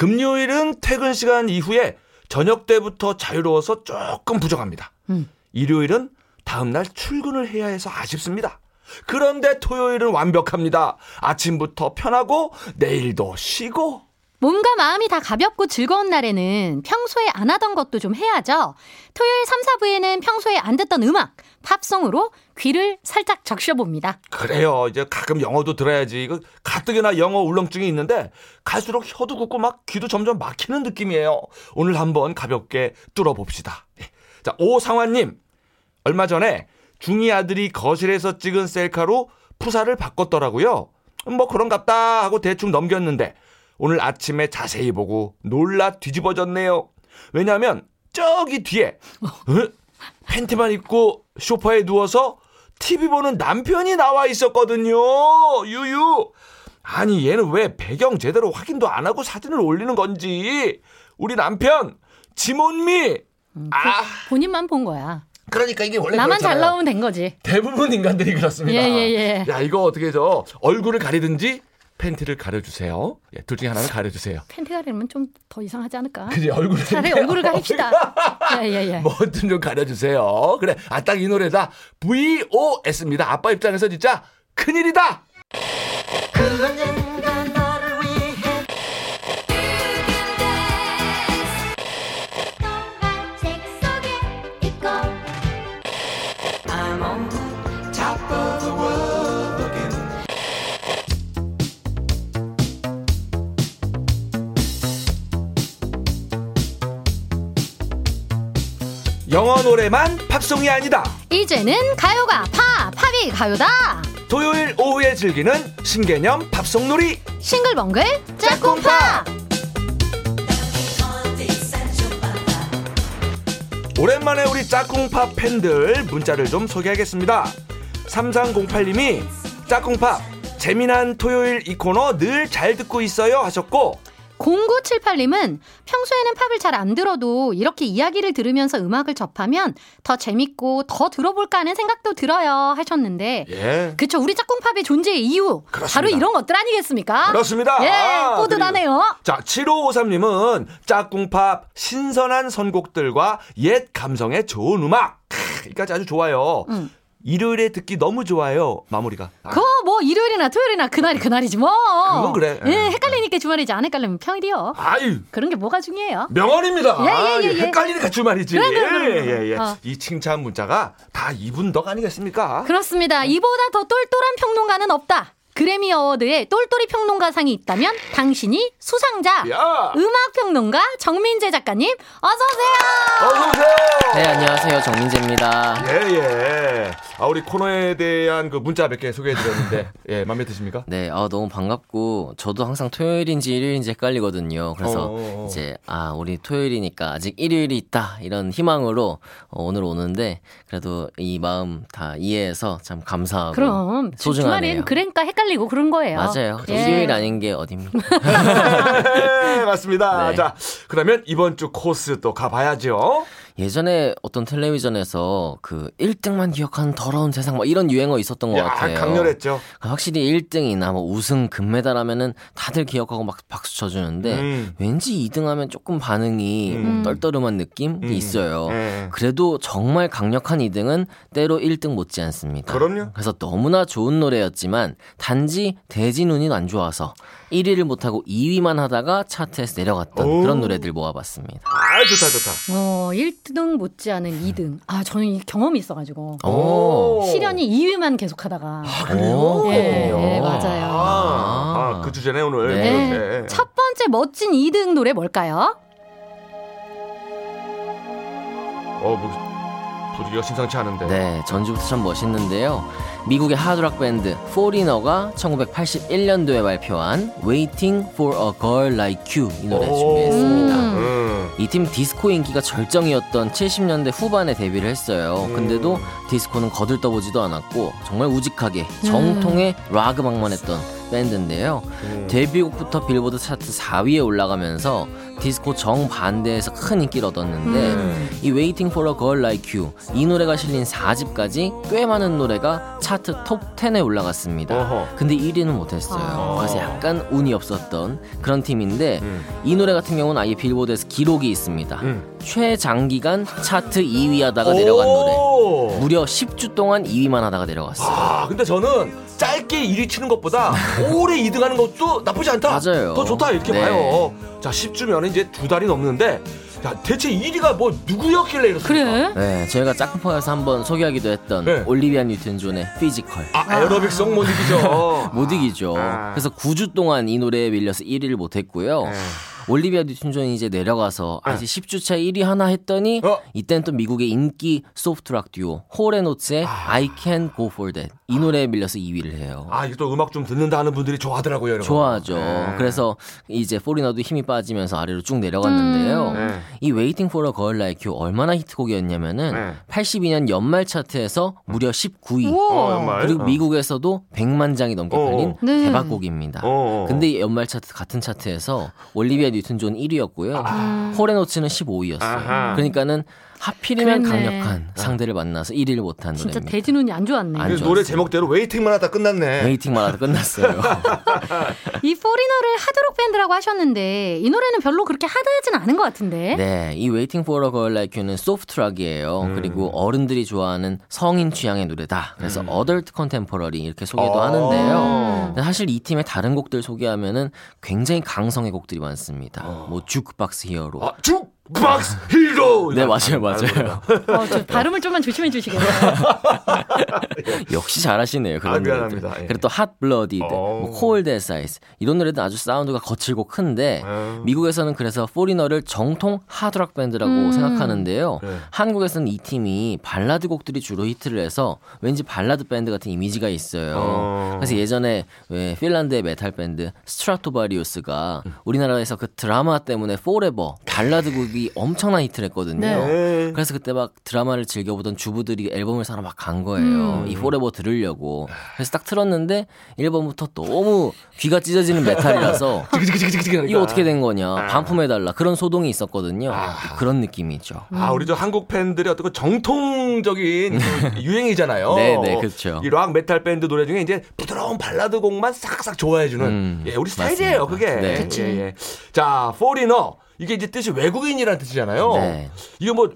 금요일은 퇴근 시간 이후에 저녁 때부터 자유로워서 조금 부족합니다. 음. 일요일은 다음날 출근을 해야 해서 아쉽습니다. 그런데 토요일은 완벽합니다. 아침부터 편하고 내일도 쉬고 몸과 마음이 다 가볍고 즐거운 날에는 평소에 안 하던 것도 좀 해야죠. 토요일 3, 4부에는 평소에 안 듣던 음악, 팝송으로 귀를 살짝 적셔봅니다. 그래요. 이제 가끔 영어도 들어야지. 이거 가뜩이나 영어 울렁증이 있는데 갈수록 혀도 굳고 막 귀도 점점 막히는 느낌이에요. 오늘 한번 가볍게 뚫어봅시다. 예. 자, 오상환님. 얼마 전에 중이 아들이 거실에서 찍은 셀카로 푸사를 바꿨더라고요. 뭐 그런갑다 하고 대충 넘겼는데 오늘 아침에 자세히 보고 놀라 뒤집어졌네요. 왜냐하면 저기 뒤에 어? 팬티만 입고 소파에 누워서 TV 보는 남편이 나와 있었거든요. 유유. 아니 얘는 왜 배경 제대로 확인도 안 하고 사진을 올리는 건지. 우리 남편 지몬미. 음, 아 본인만 본 거야. 그러니까 이게 원래 나만 잘 그렇잖아요. 나오면 된 거지. 대부분 인간들이 그렇습니다. 예, 예, 예. 야 이거 어떻게 저 얼굴을 가리든지 팬티를 가려주세요. 예, 둘 중에 하나는 가려주세요. 팬티 가리면 좀 더 이상하지 않을까? 그지 얼굴을 차라리 얼굴을 가립시다. 예, 예, 예. 뭐든 좀 가려주세요. 그래, 아, 딱 이 노래다. VOS입니다. 아빠 입장에서 진짜 큰 일이다! 영어 노래만 팝송이 아니다. 이제는 가요가 팝, 팝이 가요다. 토요일 오후에 즐기는 신개념 팝송 놀이. 싱글벙글 짝꿍팝. 오랜만에 우리 짝꿍팝 팬들 문자를 좀 소개하겠습니다. 3308님이 짝꿍팝 재미난 토요일 이 코너 늘 잘 듣고 있어요 하셨고 0978님은 평소에는 팝을 잘 안 들어도 이렇게 이야기를 들으면서 음악을 접하면 더 재밌고 더 들어볼까 하는 생각도 들어요 하셨는데 예. 그쵸 우리 짝꿍팝의 존재의 이유 그렇습니다. 바로 이런 것들 아니겠습니까? 그렇습니다. 예 아, 뿌듯하네요 자, 7553님은 짝꿍팝 신선한 선곡들과 옛 감성의 좋은 음악. 크, 이까지 아주 좋아요. 음. 일요일에 듣기 너무 좋아요. 마무리가. 아, 뭐 일요일이나 토요일이나 그날이 그날이지 뭐 그건 그래. 예, 예. 헷갈리니까 주말이지 안 헷갈리면 평일이요 아유. 그런 게 뭐가 중요해요 명언입니다. 예, 예, 예, 아, 예. 헷갈리니까 주말이지. 그래, 그래, 그래, 그래. 예, 예, 예. 어. 이 칭찬 문자가 다 이분 덕 아니겠습니까? 그렇습니다. 이보다 더 똘똘한 평론가는 없다. 그래미 어워드에 똘똘이 평론가상이 있다면 당신이 수상자. 야! 음악 평론가 정민재 작가님 어서 오세요. 어서 오세요. 네, 안녕하세요. 정민재입니다. 예, 예. 아, 우리 코너에 대한 그 문자 몇 개 소개해 드렸는데, 예, 마음에 드십니까? 네, 아, 너무 반갑고, 저도 항상 토요일인지 일요일인지 헷갈리거든요. 그래서 어어어. 이제, 아, 우리 토요일이니까 아직 일요일이 있다. 이런 희망으로 어, 오늘 오는데, 그래도 이 마음 다 이해해서 참 감사하고. 그럼 소중하네요. 주말엔 그러니까 헷 갈리고 그런 거예요. 맞아요. 예. 일요일 아닌 게 어딥니까? 네, 맞습니다. 네. 자, 그러면 이번 주 코스 또 가봐야죠. 예전에 어떤 텔레비전에서 그 1등만 기억하는 더러운 세상 뭐 이런 유행어 있었던 것 야, 같아요. 강렬했죠. 확실히 1등이나 뭐 우승 금메달 하면은 다들 기억하고 막 박수 쳐주는데 음. 왠지 2등 하면 조금 반응이 음. 뭐 떨떠름한 느낌이 음. 있어요. 예. 그래도 정말 강력한 2등은 때로 1등 못지 않습니다. 그럼요. 그래서 너무나 좋은 노래였지만 단지 대진 운이 안 좋아서 1위를 못하고 2위만 하다가 차트에서 내려갔던 오. 그런 노래들 모아봤습니다. 아, 좋다, 좋다. 어, 1등 못지않은 2등. 아, 저는 이 경험이 있어가지고. 오. 시련이 2위만 계속하다가. 그래요? 예, 예, 맞아요. 아, 아, 그 주제네, 오늘. 네. 네. 첫 번째 멋진 2등 노래 뭘까요? 어, 뭐, 분위기가 심상치 않은데. 네, 전주부터 참 멋있는데요. 미국의 하드락 밴드 포리너가 1981년도에 발표한 Waiting for a Girl Like You 이 노래 오. 준비했습니다. 음. 음. 이팀 디스코 인기가 절정이었던 70년대 후반에 데뷔를 했어요. 음. 근데도 디스코는 거들떠보지도 않았고 정말 우직하게 정통의 락 음악만 했던 밴드인데요. 음. 데뷔곡부터 빌보드 차트 4위에 올라가면서 디스코 정반대에서 큰 인기를 얻었는데 음. 이 Waiting for a Girl Like You 이 노래가 실린 4집까지 꽤 많은 노래가 차트 톱 10에 올라갔습니다. 어허. 근데 1위는 못했어요. 아. 그래서 약간 운이 없었던 그런 팀인데 음. 이 노래 같은 경우는 아예 빌보드에서 기록이 있습니다. 음. 최장기간 차트 2위 하다가 내려간 노래. 오. 무려 10주 동안 2위만 하다가 내려갔어요. 아, 근데 저는 짧게 1위 치는 것보다 오래 2등 하는 것도 나쁘지 않다. 맞아요. 더 좋다 이렇게 네. 봐요. 자, 10주면 이제 두 달이 넘는데, 자, 대체 1위가 뭐 누구였길래 이렇습니까? 그래? 네, 저희가 짝꿍파에서 한번 소개하기도 했던 네. 올리비아 뉴튼 존의 피지컬. 아, 에어로빅송 못 이기죠. 못 이기죠. 아. 그래서 9주 동안 이 노래에 밀려서 1위를 못 했고요. 네. 올리비아 뉴튼 존이 이제 내려가서 아, 이제 10주차 1위 하나 했더니 어? 이땐 또 미국의 인기 소프트락 듀오 홀앤오츠의 I Can Go For That 이 노래에 밀려서 2위를 해요. 아, 이게 또 음악 좀 듣는다 하는 분들이 좋아하더라고요, 여러분. 좋아하죠. 네. 그래서 이제 포리너도 힘이 빠지면서 아래로 쭉 내려갔는데요. 음. 네. 이 Waiting for a Girl Like You 얼마나 히트곡이었냐면은 네. 82년 연말 차트에서 무려 19위. 우와. 어. 그리고 어. 미국에서도 100만 장이 넘게 어. 팔린 네. 대박곡입니다. 어. 근데 이 연말 차트 같은 차트에서 올리비아 뉴튼 존 1위였고요. 음. 홀앤오츠는 15위였어요. 아하. 그러니까는 하필이면 그랬네. 강력한 상대를 만나서 1위를 못한 진짜 노래입니다. 대진운이 안 좋았네. 안그 좋았어요. 노래 제목대로 Waiting만 하다 끝났네. Waiting만 하다 끝났어요. 이 포리너를 하드록 밴드라고 하셨는데 이 노래는 별로 그렇게 하드하진 않은 것 같은데. 네, 이 Waiting for a Girl Like You는 소프트락이에요. 음. 그리고 어른들이 좋아하는 성인 취향의 노래다. 그래서 음. adult contemporary 이렇게 소개도 어. 하는데요. 근데 사실 이 팀의 다른 곡들 소개하면은 굉장히 강성의 곡들이 많습니다. 뭐 Juke Box Hero. 아, Juke Box Hero. 네, 맞아요, 맞아요. 어, 저 발음을 좀만 조심해 주시겠어요? 역시 잘하시네요. 그런 아, 노래들. 미안합니다. 예. 그리고 또 Hot Blooded, 어. 뭐 Cold As Ice 이런 노래도 아주 사운드가 거칠고 큰데 음. 미국에서는 그래서 포리너를 정통 하드락 밴드라고 음. 생각하는데요. 네. 한국에서는 이 팀이 발라드 곡들이 주로 히트를 해서 왠지 발라드 밴드 같은 이미지가 있어요. 어. 그래서 예전에 왜 핀란드의 메탈 밴드 스트라토바리우스가 우리나라에서 그 드라마 때문에 Forever 발라드 곡이 엄청난 히트를 했거든요. 네. 네. 그래서 그때 막 드라마를 즐겨보던 주부들이 앨범을 사러 막 간 거예요. 음. 이 Forever 들으려고. 그래서 딱 틀었는데 1번부터 너무 귀가 찢어지는 메탈이라서 이거 어떻게 된 거냐. 반품해달라. 그런 소동이 있었거든요. 그런 느낌이죠. 아, 우리 저 한국 팬들의 어떤 그 정통적인 그 유행이잖아요. 네, 네, 그렇죠. 이 락 메탈 밴드 노래 중에 이제 부드러운 발라드 곡만 싹싹 좋아해주는 음, 예, 우리 스타일이에요, 맞습니다. 그게. 네. 예, 예. 자, 포리너 이게 이제 뜻이 외국인이라는 뜻이잖아요. 네. 이거 뭐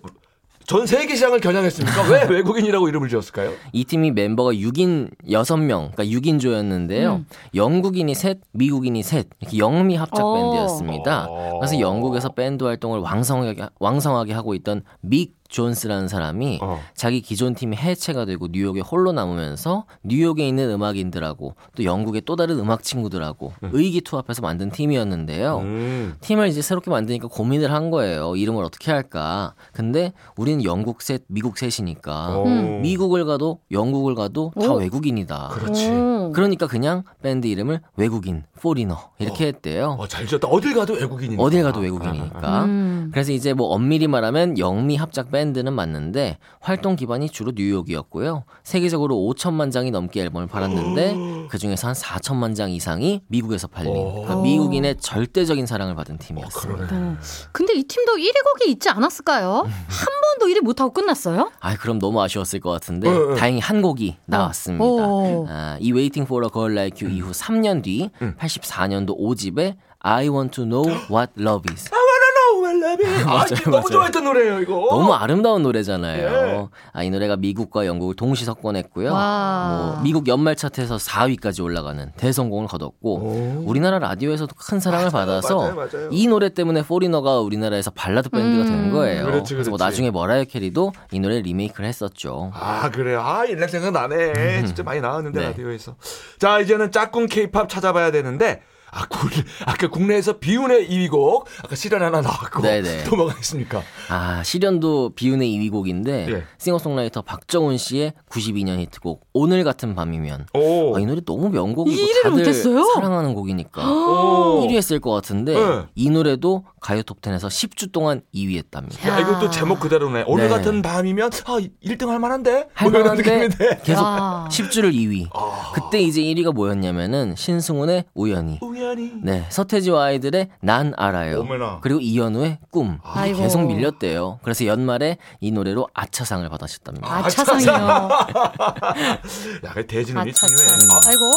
전 세계 시장을 겨냥했습니까? 왜 외국인이라고 이름을 지었을까요? 이 팀이 멤버가 6인 6명, 그러니까 6인조였는데요. 음. 영국인이 셋, 미국인이 셋, 이렇게 영미 합작 어. 밴드였습니다. 어. 그래서 영국에서 밴드 활동을 왕성하게, 왕성하게 하고 있던 믹 존스라는 사람이 어. 자기 기존 팀이 해체가 되고 뉴욕에 홀로 남으면서 뉴욕에 있는 음악인들하고 또 영국의 또 다른 음악 친구들하고 의기투합해서 만든 팀이었는데요. 음. 팀을 이제 새롭게 만드니까 고민을 한 거예요. 이름을 어떻게 할까? 근데 우리 는 영국 셋, 미국 셋이니까 오. 미국을 가도 영국을 가도 다 오. 외국인이다. 그렇지. 오. 그러니까 그냥 밴드 이름을 외국인, 포리너 이렇게 했대요. 어, 잘 지었다. 어딜 가도 외국인이니까. 어딜 가도 외국인이니까. 음. 그래서 이제 뭐 엄밀히 말하면 영미 합작 밴드는 맞는데 활동 기반이 주로 뉴욕이었고요. 세계적으로 5천만 장이 넘게 앨범을 팔았는데 그 중에서 한 4천만 장 이상이 미국에서 팔린 그러니까 오. 미국인의 절대적인 사랑을 받은 팀이었어요. 그러네. 네. 근데 이 팀도 1위 곡이 있지 않았을까요? 한 번도 1위 못하고 끝났어요? 아, 그럼 너무 아쉬웠을 것 같은데 어, 어. 다행히 한 곡이 나왔습니다. 오. 아, 이 Waiting for a Girl Like You 이후 3년 뒤 84년도 5집에 I Want to Know What Love Is요. 아, 맞아요, 이거 너무 맞아요. 좋아했던 노래예요, 이거. 너무 아름다운 노래잖아요. 예. 아, 이 노래가 미국과 영국을 동시 석권했고요. 와. 뭐 미국 연말 차트에서 4위까지 올라가는 대성공을 거뒀고 오. 우리나라 라디오에서도 큰 사랑을 받아서 맞아요, 맞아요. 이 노래 때문에 포리너가 우리나라에서 발라드 밴드가 된 거예요. 그렇지, 그래서 뭐 그렇지. 나중에 머라이어 캐리도 이 노래 리메이크를 했었죠. 아 그래요. 아 옛날 생각 나네. 진짜 많이 나왔는데 네. 라디오에서. 자 이제는 짝꿍 케이팝 찾아봐야 되는데. 아, 국, 아까 국내에서 비운의 2위곡 아까 실현 하나 나왔고 네네. 또 뭐가 있습니까? 아, 시련도 비운의 2위 곡인데 예. 싱어송라이터 박정훈 씨의 92년 히트곡 오늘 같은 밤이면 오. 아, 이 노래 너무 명곡이고 다들 못했어요? 사랑하는 곡이니까 오. 1위 했을 것 같은데 네. 이 노래도 가요 톱10에서 10주 동안 2위 했답니다. 야, 이것도 제목 그대로네. 오늘 네. 같은 밤이면 아 1등 할 만한데? 할뭐 이런 만한데. 계속 야. 10주를 2위. 아. 그때 이제 1위가 뭐였냐면은 신승훈의 우연히. 우연히. 네, 서태지와 아이들의 난 알아요. 어머나. 그리고 이현우의 꿈. 아이고. 계속 밀렸대요. 그래서 연말에 이 노래로 아차상을 받으셨답니다. 아차상이요. 야, 그 대진운이 아차차. 중요해. 아, 아이고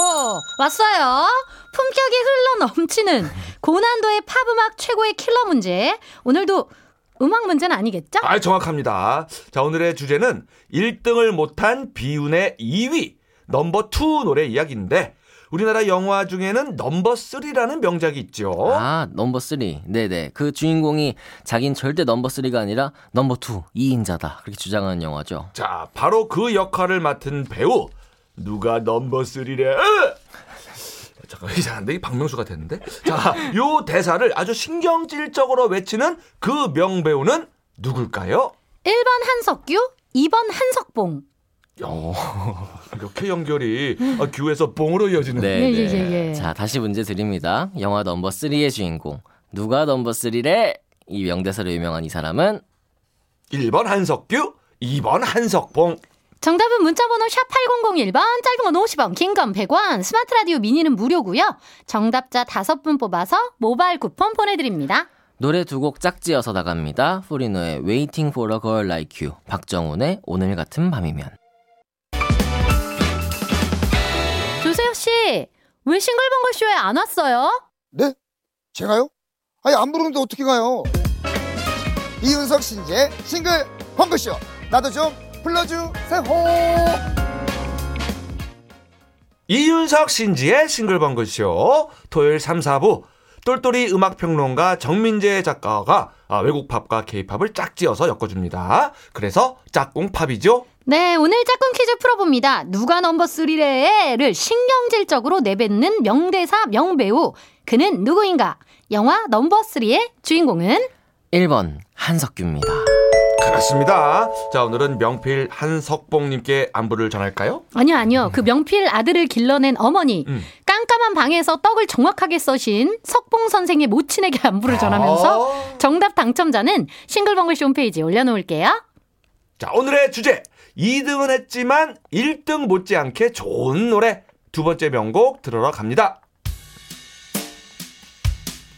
왔어요. 품격이 흘러 넘치는 고난도의 팝 음악 최고의 킬러 문제. 오늘도 음악 문제는 아니겠죠? 아, 정확합니다. 자, 오늘의 주제는 1등을 못한 비운의 2위, 넘버 2 노래 이야기인데, 우리나라 영화 중에는 넘버 3라는 명작이 있죠. 아, 넘버 3. 네네. 그 주인공이 자긴 절대 넘버 3가 아니라 넘버 2, 2인자다. 그렇게 주장하는 영화죠. 자, 바로 그 역할을 맡은 배우, 누가 넘버 3래? 잠깐 이상한데 이 박명수가 됐는데 자요 대사를 아주 신경질적으로 외치는 그 명배우는 누굴까요? 1번 한석규, 2번 한석봉. 이렇게 연결이 아, 규에서 봉으로 이어지는 네. 예, 네. 예, 예, 예. 자, 다시 문제 드립니다. 영화 넘버 3의 주인공. 누가 넘버 3래? 이 명대사로 유명한 이 사람은 1번 한석규 2번 한석봉 정답은 문자번호 샵 8001번, 짧은 건 50원, 긴 건 100원, 스마트 라디오 미니는 무료고요. 정답자 5분 뽑아서 모바일 쿠폰 보내드립니다. 노래 두 곡 짝지어서 나갑니다. 포리노의 Waiting for a Girl Like You, 박정훈의 오늘 같은 밤이면. 씨, 왜 싱글벙글 쇼에 안 왔어요? 네? 제가요? 아니 안 부르는데 어떻게 가요? 이윤석 신재 싱글 펑크쇼 나도 좀 불러주세요 이윤석 신지의 싱글벙글쇼 토요일 3, 4부 똘똘이 음악평론가 정민재 작가가 아, 외국 팝과 케이팝을 짝지어서 엮어줍니다. 그래서 짝꿍 팝이죠. 네, 오늘 짝꿍 퀴즈 풀어봅니다. 누가 넘버 3래를 신경질적으로 내뱉는 명대사 명배우. 그는 누구인가? 영화 넘버 3의 주인공은 1번 한석규입니다. 그렇습니다. 자 오늘은 명필 한석봉님께 안부를 전할까요? 아니요, 아니요. 그 명필 아들을 길러낸 어머니. 음. 깜깜한 방에서 떡을 정확하게 써신 석봉 선생의 모친에게 안부를 전하면서 아. 정답 당첨자는 싱글벙글쇼 홈페이지에 올려놓을게요. 자 오늘의 주제 2등은 했지만 1등 못지않게 좋은 노래 두 번째 명곡 들으러 갑니다.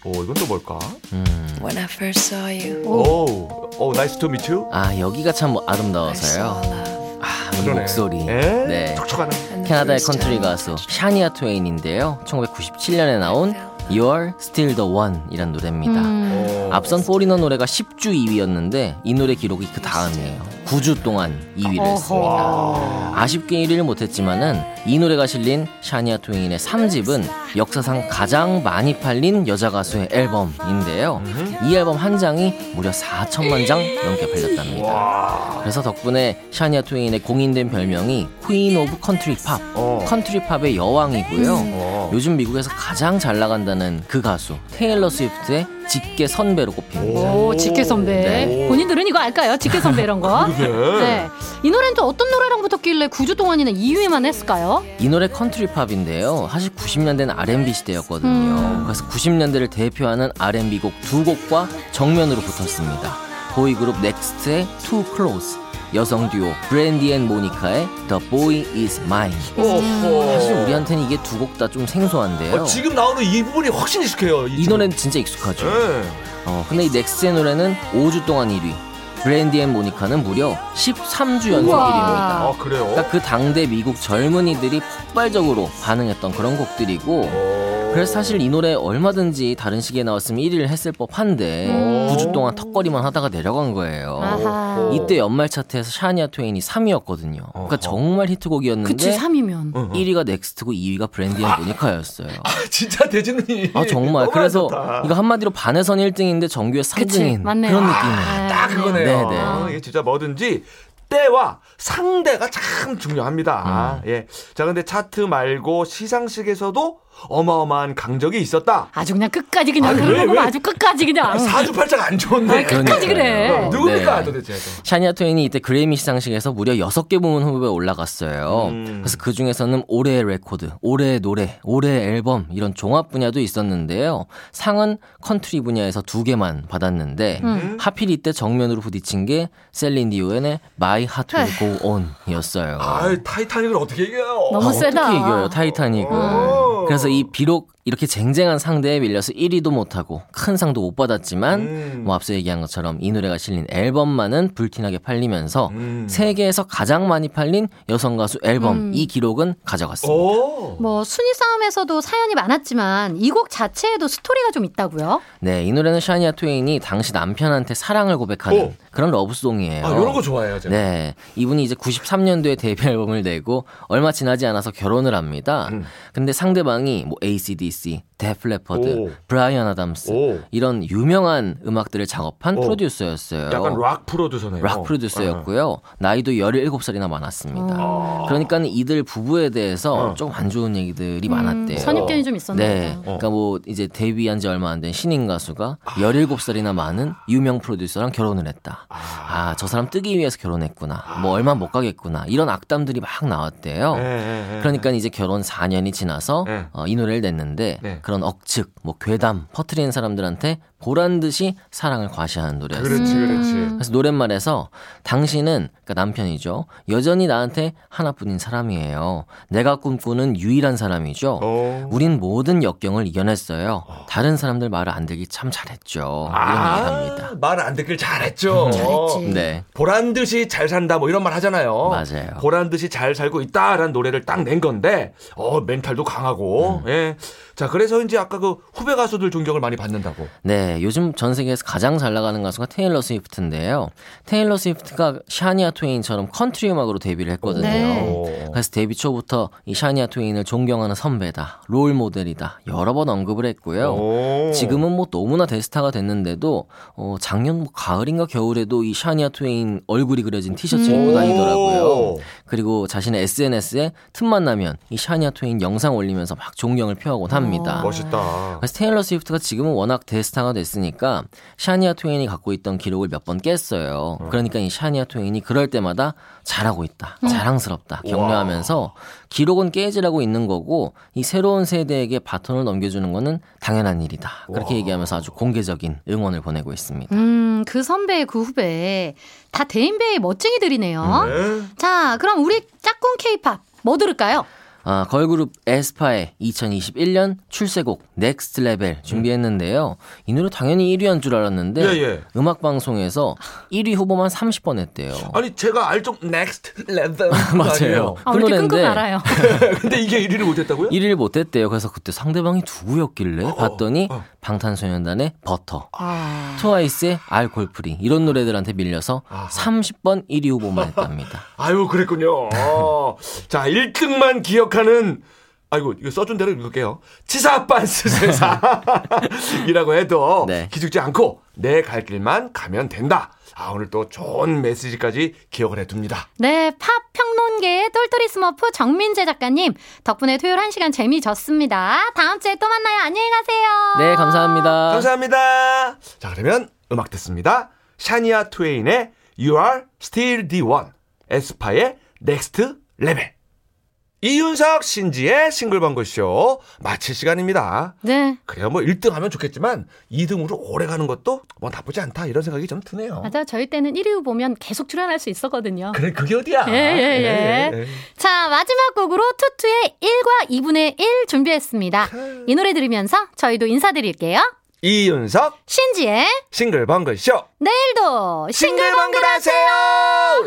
오 이건 또 뭘까? 음. When I first saw you, 오, 오 nice to meet you. 아, 여기가 참 아름다워서요. love. 아, 이 목소리. 네. 네. 촉촉하네. 캐나다의 컨트리 가수 샤니아 트웨인인데요. 1997년에 나온 You're Still the One 이란 노래입니다. 음. 앞선 포리너 노래가 10주 2위였는데 이 노래 기록이 그 다음이에요. 9주 동안 2위를 어허. 했습니다. 아쉽게 1위를 못했지만은 이 노래가 실린 샤니아 트웨인의 3집은 역사상 가장 많이 팔린 여자 가수의 앨범인데요. 이 앨범 한 장이 무려 4천만 장 넘게 팔렸답니다. 그래서 덕분에 샤니아 트웨인의 공인된 별명이 Queen of Country Pop, 어. 컨트리 팝의 여왕이고요. 어. 요즘 미국에서 가장 잘 나간다는 그 가수 테일러 스위프트의 직계 선배로 꼽힙니다. 오, 직계 선배. 네. 본인들은 이거 알까요? 직계 선배 이런 거. 네. 이 노래는 또 어떤 노래랑 붙었길래 9주 동안이나 2위만 했을까요? 이 노래 컨트리 팝인데요. 사실 90년대는 R&B 시대였거든요. 음. 그래서 90년대를 대표하는 R&B 곡 두 곡과 정면으로 붙었습니다. 보이그룹 넥스트의 Too Close, 여성 듀오 브랜디 앤 모니카의 The Boy Is Mine. 사실 우리한테는 이게 두 곡 다 좀 생소한데요. 어, 지금 나오는 이 부분이 훨씬 익숙해요. 이 노래는 진짜 익숙하죠. 네. 어, 근데 이 넥스트의 노래는 5주 동안 1위. 브랜디 앤 모니카는 무려 13주 연속 우와. 1위입니다. 아 그래요? 그러니까 그 당대 미국 젊은이들이 폭발적으로 반응했던 그런 곡들이고 오. 그래서 사실 이 노래 얼마든지 다른 시기에 나왔으면 1위를 했을 법한데 음. 9주 동안 턱걸이만 하다가 내려간 거예요. 아하. 이때 연말 차트에서 샤니아 트웨인이 3위였거든요. 그러니까 정말 히트곡이었는데 그치, 3위면. 응. 1위가 넥스트고 2위가 브랜디 앤 모니카였어요. 진짜 대진이. 아 정말 그래서 좋다. 이거 한마디로 반에선 1등인데 전교에 3등인 그치, 맞네요. 그런 아, 느낌이에요. 딱 그거네요. 네네. 어, 이게 진짜 뭐든지 때와 상대가 참 중요합니다. 음. 예. 자, 근데 차트 말고 시상식에서도 어마어마한 강적이 있었다. 아주 그냥 끝까지 그냥 아니, 왜? 거 아주 끝까지 그냥. 사주팔자가 안 좋은데. 끝까지 그래. 어, 누굽니까 네. 도대체? 샤니아 트웨인이 이때 그래미 시상식에서 무려 6개 부문 후보에 올라갔어요. 음. 그래서 그 중에서는 올해의 레코드, 올해의 노래, 올해의 앨범 이런 종합 분야도 있었는데요. 상은 컨트리 분야에서 두 개만 받았는데 음. 하필 이때 정면으로 부딪힌 게 셀린 디온의 My Heart Will Go On이었어요. 아, 타이타닉을 어떻게 이겨요? 너무 아, 세다. 어떻게 이겨요 타이타닉을? 어. 그래서 이 비록 이렇게 쟁쟁한 상대에 밀려서 1위도 못하고 큰 상도 못 받았지만 음. 뭐 앞서 얘기한 것처럼 이 노래가 실린 앨범만은 불티나게 팔리면서 음. 세계에서 가장 많이 팔린 여성 가수 앨범 음. 이 기록은 가져갔습니다. 오. 뭐 순위 싸움에서도 사연이 많았지만 이 곡 자체에도 스토리가 좀 있다고요? 네, 이 노래는 샤니아 트웨인이 당시 남편한테 사랑을 고백하는 오. 그런 love song이에요. 아, 이런 거 좋아해요, 제가. 네, 이분이 이제 93년도에 데뷔 앨범을 내고 얼마 지나지 않아서 결혼을 합니다. 음. 근데 상대방이 뭐 ACDC, 데프 레퍼드, 오. 브라이언 아담스 오. 이런 유명한 음악들을 작업한 오. 프로듀서였어요. 약간 락 프로듀서네요. 락 프로듀서였고요. 나이도 17살이나 많았습니다. 어. 그러니까 이들 부부에 대해서 어. 좀안 좋은 얘기들이 음, 많았대요. 선입견이 좀 있었나 네. 보다. 그러니까 뭐 이제 데뷔한 지 얼마 안 된 신인 가수가 17살이나 많은 유명 프로듀서랑 결혼을 했다. 아, 저 사람 뜨기 위해서 결혼했구나. 뭐 얼마 못 가겠구나. 이런 악담들이 막 나왔대요. 예, 예, 예. 그러니까 이제 결혼 4년이 지나서 네. 어, 이 노래를 냈는데 네. 그런 억측, 뭐 괴담 퍼트리는 사람들한테 보란 듯이 사랑을 과시하는 노래였어요. 그렇지, 그렇지. 그래서 노랫말에서 당신은 그러니까 남편이죠. 여전히 나한테 하나뿐인 사람이에요. 내가 꿈꾸는 유일한 사람이죠. 어. 우린 모든 역경을 이겨냈어요. 다른 사람들 말을 안 들기 참 잘했죠. 이런 얘기를 합니다. 말 안 듣길 잘했죠. 잘했지. 네. 보란 듯이 잘 산다 뭐 이런 말 하잖아요. 맞아요. 보란 듯이 잘 살고 있다라는 노래를 딱 낸 건데 어 멘탈도 강하고 음. 예. 자 그래서 이제 아까 그 후배 가수들 존경을 많이 받는다고. 네, 요즘 전 세계에서 가장 잘 나가는 가수가 테일러 스위프트인데요. 테일러 스위프트가 샤니아 트웨인처럼 컨트리 음악으로 데뷔를 했거든요. 네. 오. 그래서 데뷔 초부터 이 샤니아 트웨인을 존경하는 선배다, 롤 모델이다 여러 번 언급을 했고요. 오. 지금은 뭐 너무나 대스타가 됐는데도 어, 작년 뭐 가을인가 겨울에도 이 샤니아 트웨인 얼굴이 그려진 티셔츠 입고 오. 다니더라고요. 그리고 자신의 SNS에 틈만 나면 이 샤니아 트웨인 영상 올리면서 막 존경을 표하곤 합니다. 멋있다. 그래서 테일러 스위프트가 지금은 워낙 대스타가 됐으니까 샤니아 트웨인이 갖고 있던 기록을 몇 번 깼어요. 그러니까 이 샤니아 트웨인이 그럴 때마다 잘하고 있다, 자랑스럽다, 격려하면서 기록은 깨지라고 있는 거고 이 새로운 세대에게 바톤을 넘겨주는 거는 당연한 일이다. 그렇게 얘기하면서 아주 공개적인 응원을 보내고 있습니다. 음, 그 선배, 그 후배 다 대인배의 멋쟁이들이네요. 네. 자, 그럼 우리 짝꿍 케이팝 뭐 들을까요? 아, 걸그룹 에스파의 2021년 출세곡 Next Level 준비했는데요. 이 노래 당연히 1위 한 줄 알았는데 예, 예. 음악 방송에서 1위 후보만 30번 했대요. 아니 제가 알죠 Next Level 맞아요. 아, 그 우리 끙끙 노래인데 알아요. 근데 이게 1위를 못 했다고요? 1위를 못 했대요. 그래서 그때 상대방이 누구였길래 봤더니 어. 방탄소년단의 버터, 아, 트와이스의 Alcohol-Free 이런 노래들한테 밀려서 아하. 30번 1위 후보만 했답니다. 아유 그랬군요. 어. 자 1등만 기억하는 아이고 이거 써준 대로 읽을게요. 치사빤스 세상이라고 해도 네. 기죽지 않고 내 갈 길만 가면 된다. 아 오늘 또 좋은 메시지까지 기억을 해둡니다. 네, 팝 평론계의 똘똘이 스머프 정민재 작가님 덕분에 토요일 1 시간 재미졌습니다. 다음 주에 또 만나요. 안녕히 가세요. 네, 감사합니다. 감사합니다. 자 그러면 음악 듣습니다. 샤니아 트웨인의 You Are Still the One, 에스파의 Next Level. 이윤석 신지의 싱글벙글쇼 마칠 시간입니다. 네. 그래야 뭐 1등 하면 좋겠지만 2등으로 오래 가는 것도 뭐 나쁘지 않다 이런 생각이 좀 드네요. 맞아, 저희 때는 1위 후보면 계속 출연할 수 있었거든요. 그래 그게 어디야? 예, 예, 예. 자, 마지막 곡으로 투투의 1과 2분의 1 준비했습니다. 이 노래 들으면서 저희도 인사드릴게요. 이윤석 신지의 싱글벙글쇼 내일도 싱글벙글 하세요.